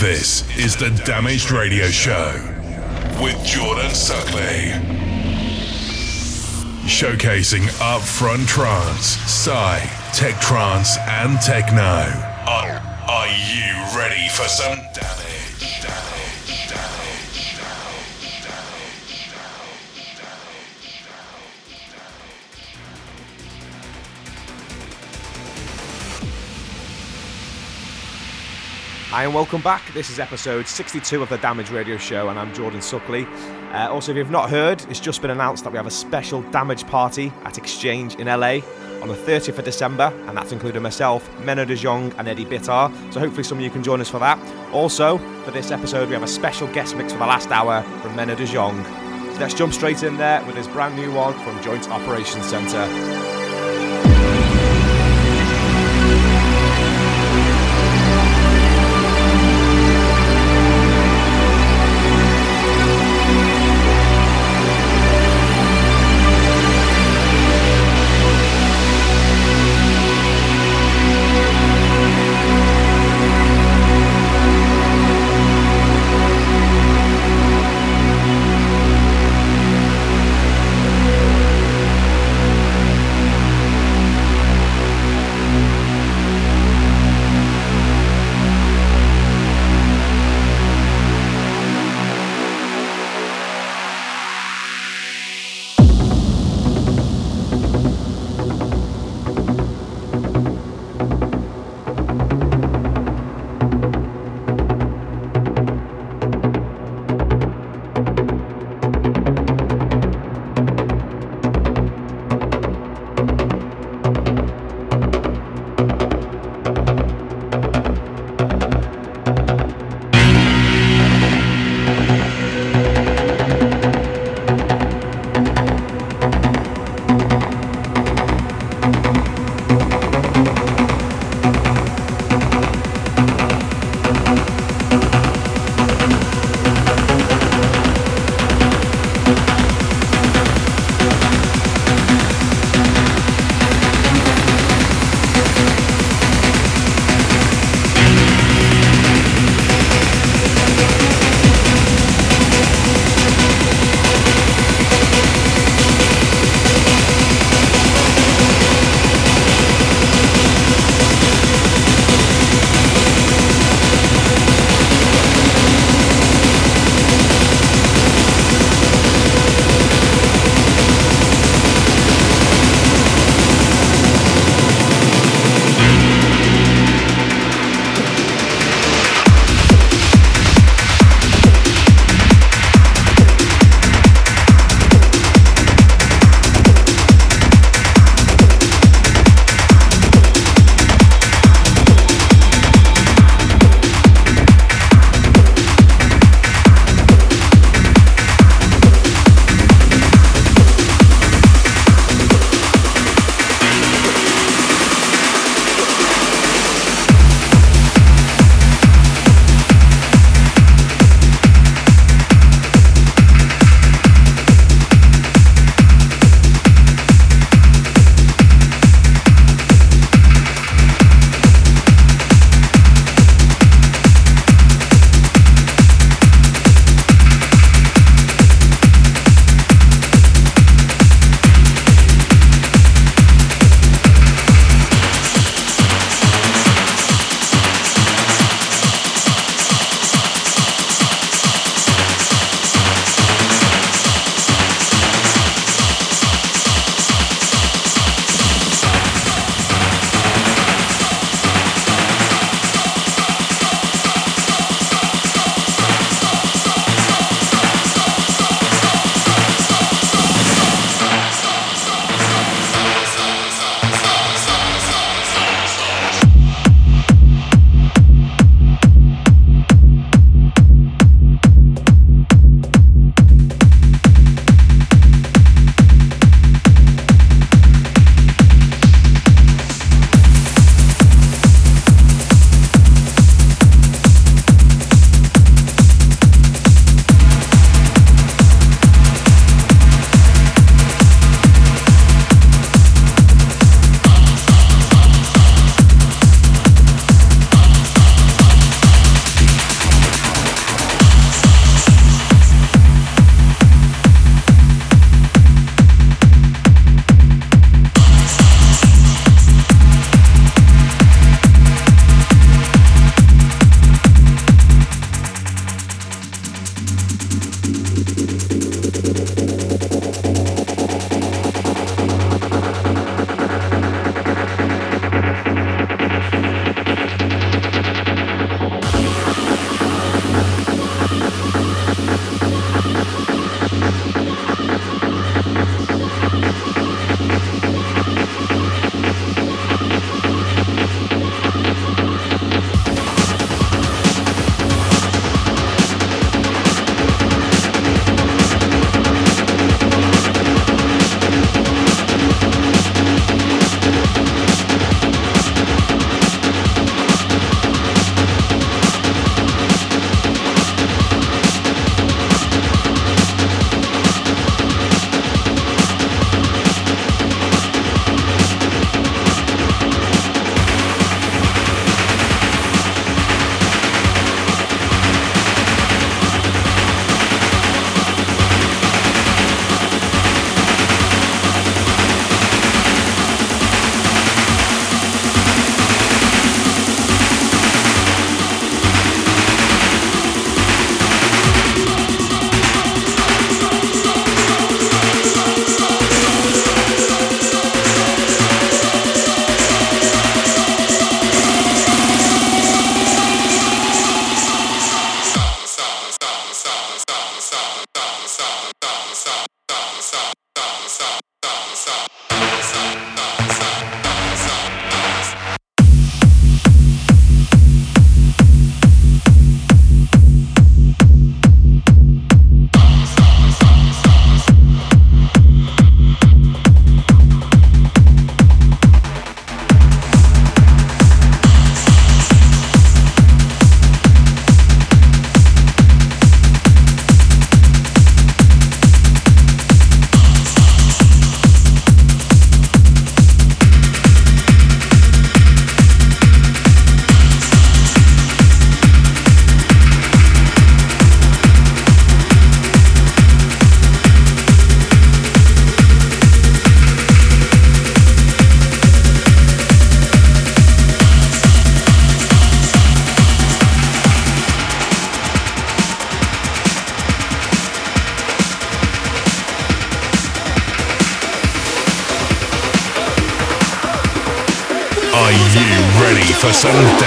This is the Damaged Radio Show with Jordan Suckley. Showcasing upfront trance, psy, tech trance, and techno. Are, are you ready for some Hi and welcome back. This is episode 62 of the Damage Radio Show, and I'm Jordan Suckley. Uh, also, if you've not heard, it's just been announced that we have a special Damage party at Exchange in LA on the 30th of December, and that's including myself, Menno de Jong, and Eddie Bitar. So hopefully, some of you can join us for that. Also, for this episode, we have a special guest mix for the last hour from Menno de Jong. So let's jump straight in there with his brand new one from Joint Operations Centre. Ready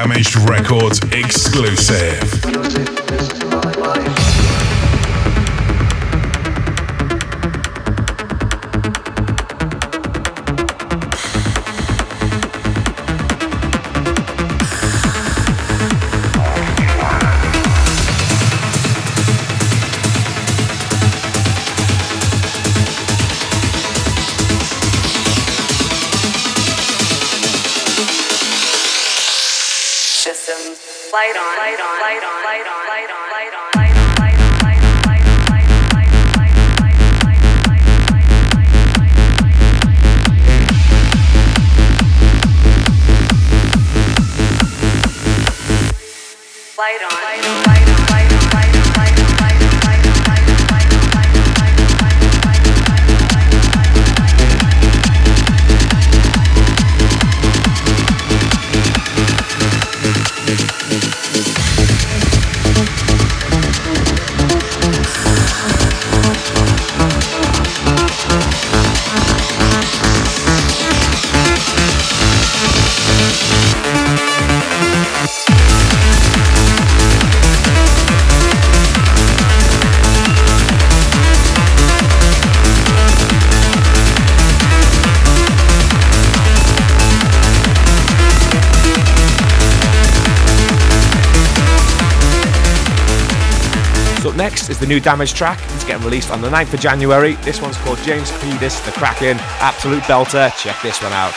Damaged Records light on, light on, light on, light on, the new Damage track. It's getting released on the 9th of January. This one's called James Pedis, The Kraken. Absolute belter. Check this one out.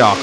Up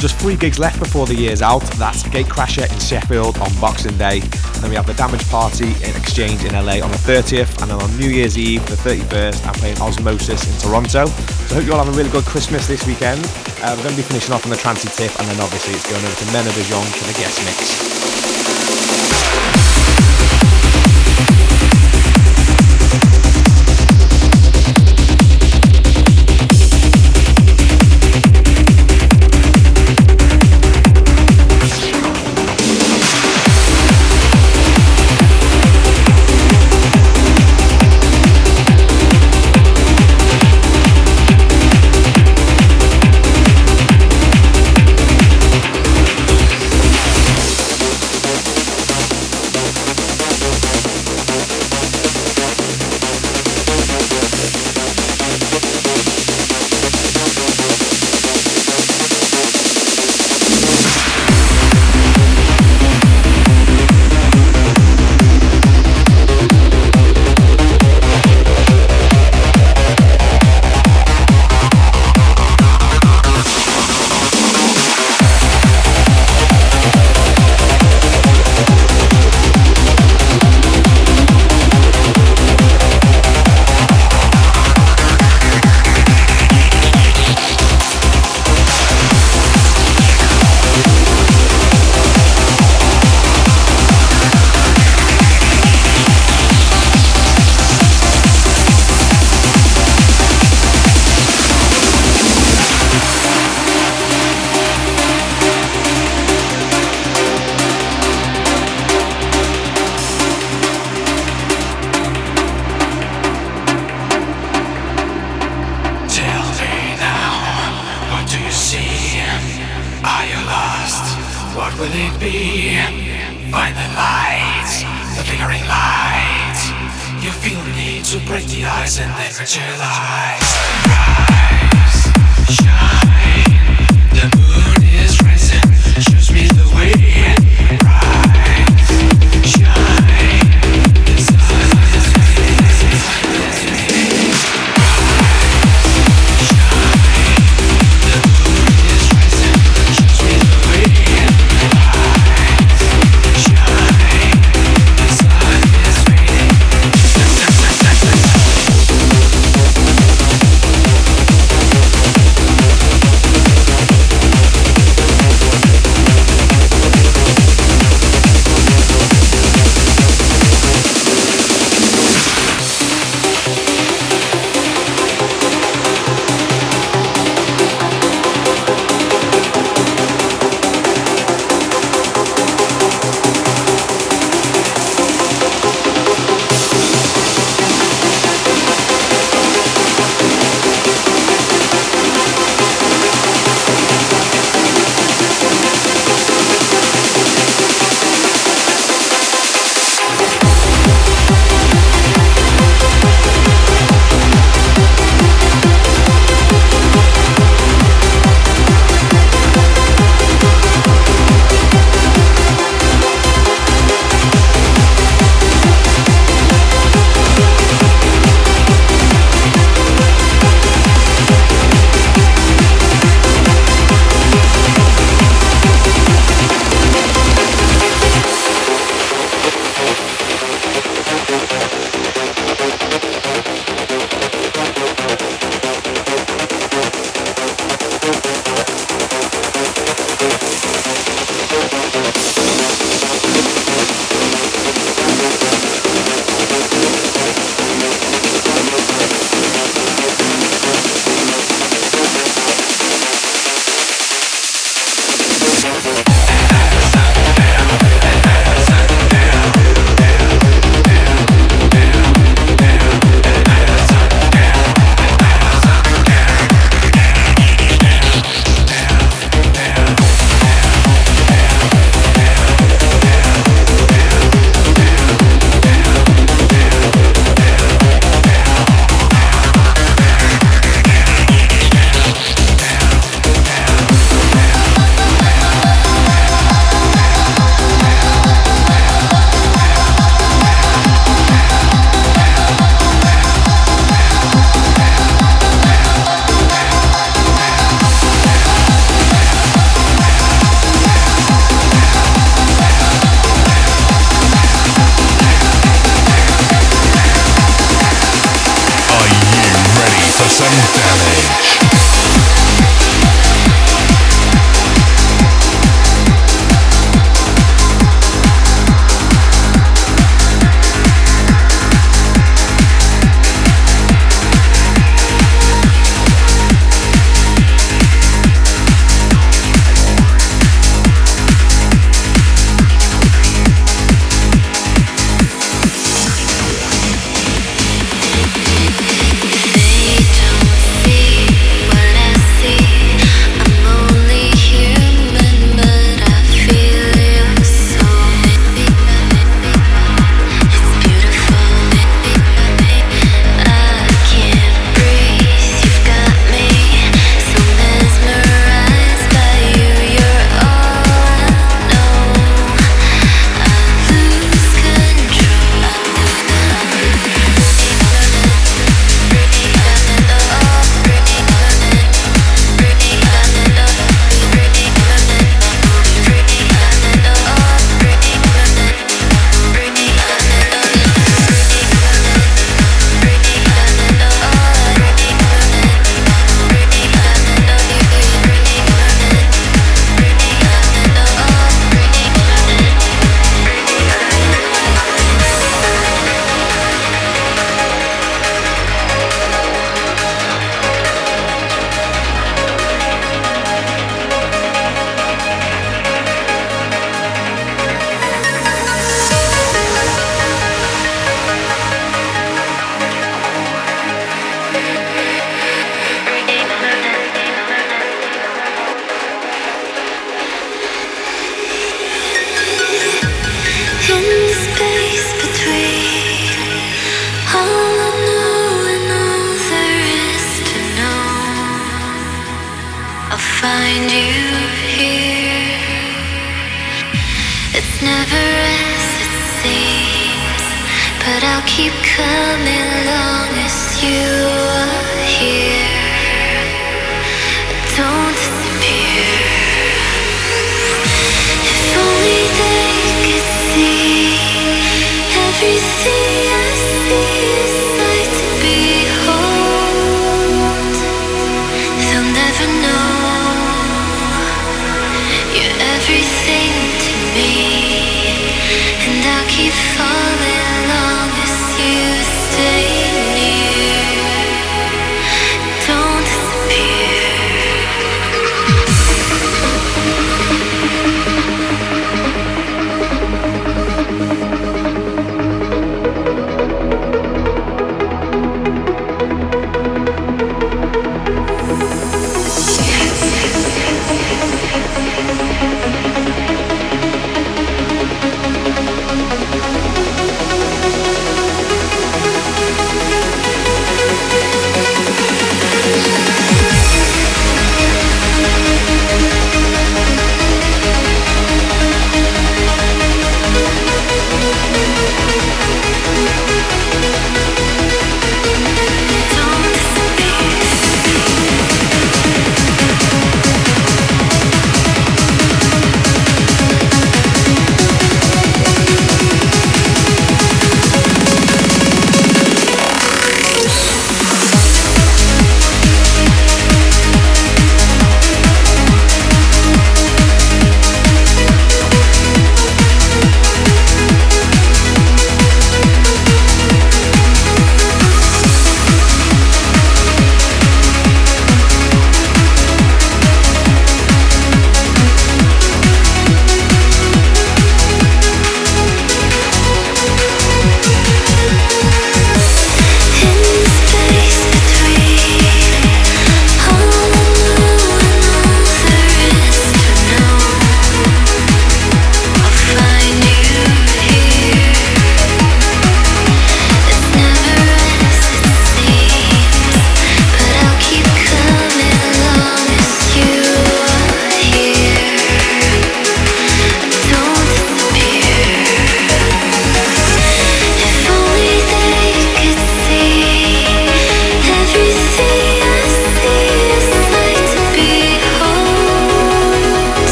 just three gigs left before the year's out. That's Gatecrasher in Sheffield on Boxing Day. And then we have the Damage Party in Exchange in LA on the 30th. And then on New Year's Eve, the 31st, I'm playing Osmosis in Toronto. So I hope you all have a really good Christmas this weekend. Uh, we're going to be finishing off on the Trancy tip, and then obviously it's going over to Menno de Jong for the guest mix.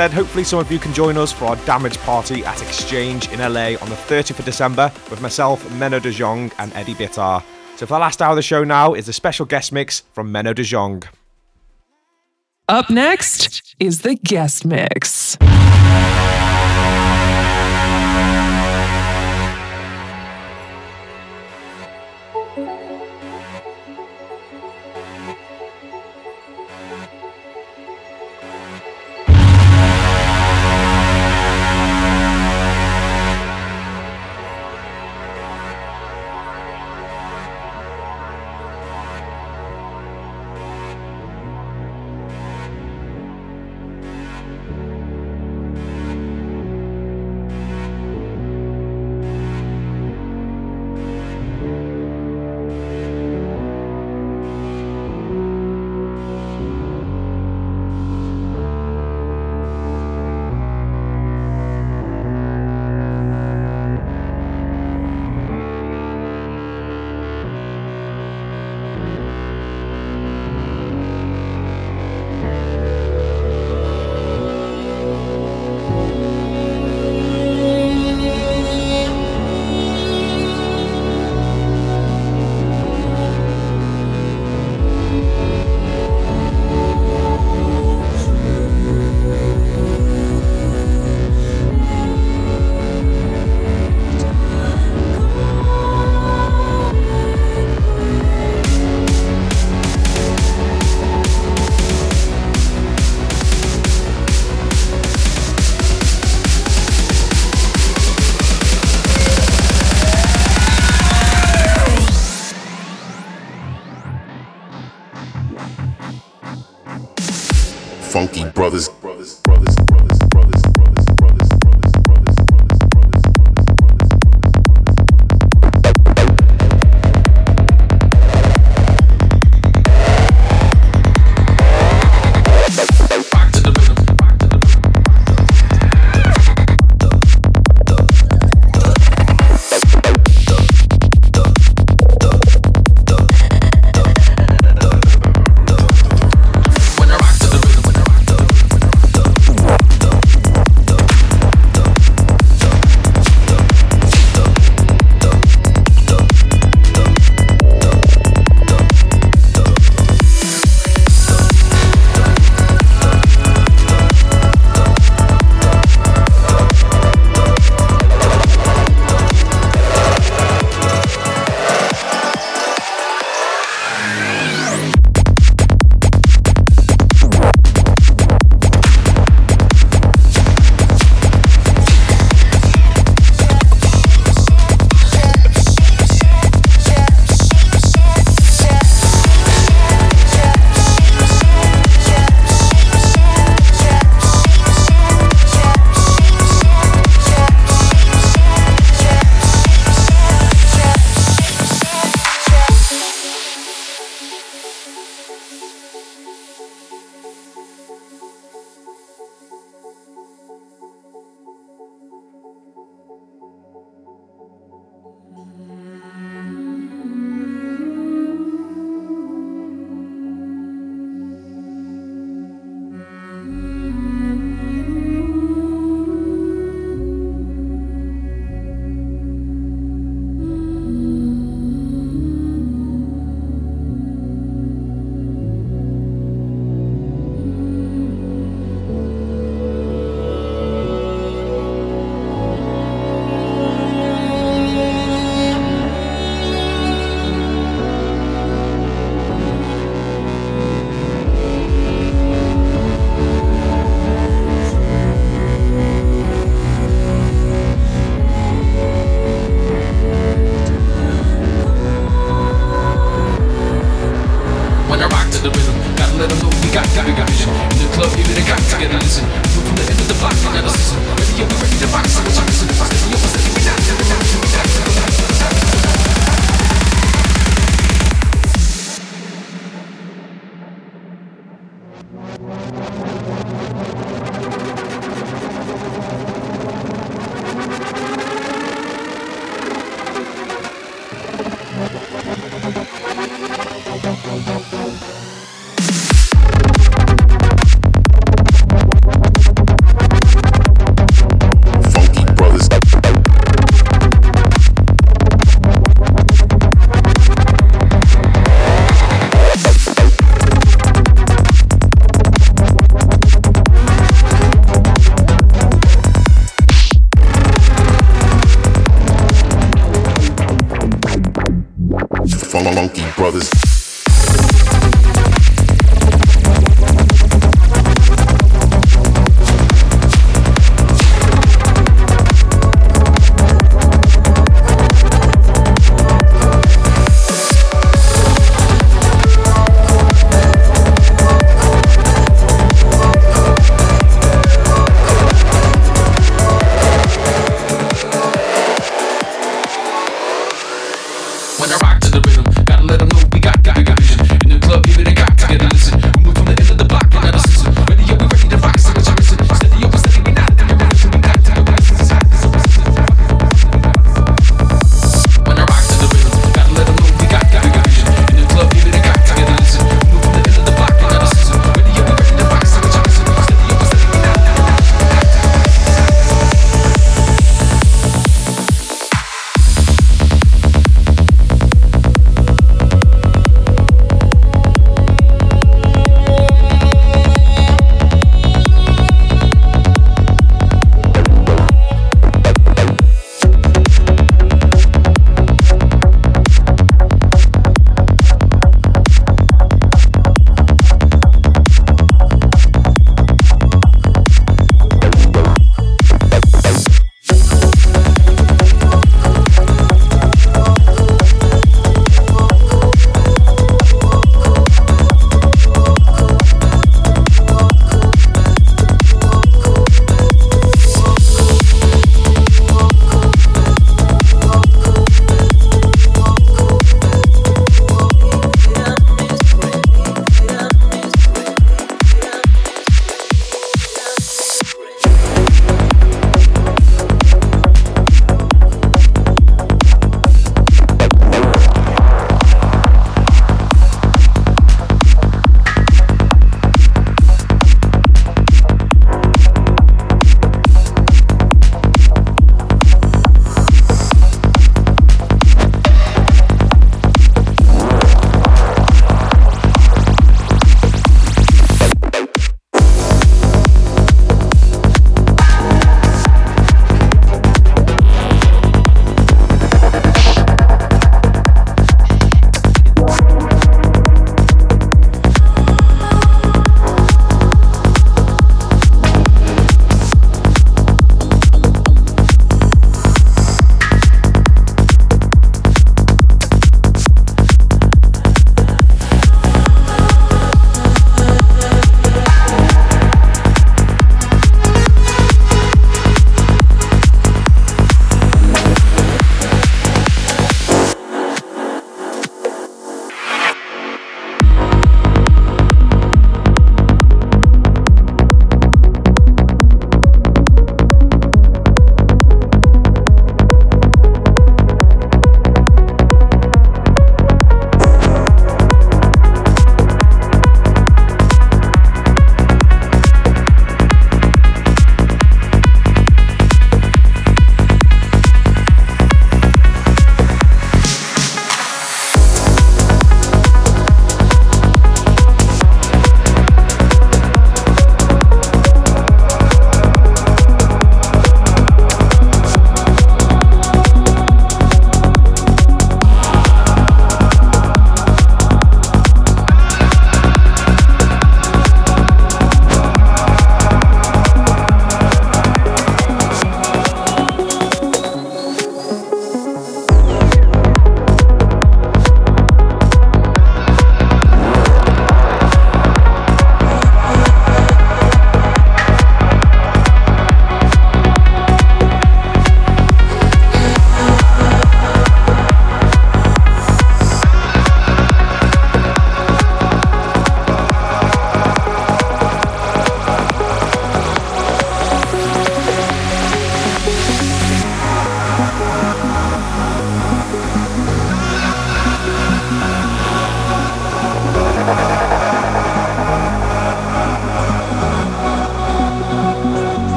Said, hopefully some of you can join us for our damage party at Exchange in LA on the 30th of December with myself, Menno de Jong, and Eddie Bitar. So for the last hour of the show now is a special guest mix from Menno de Jong. Up next is the guest mix.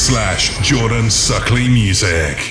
Slash Jordan Suckley Music.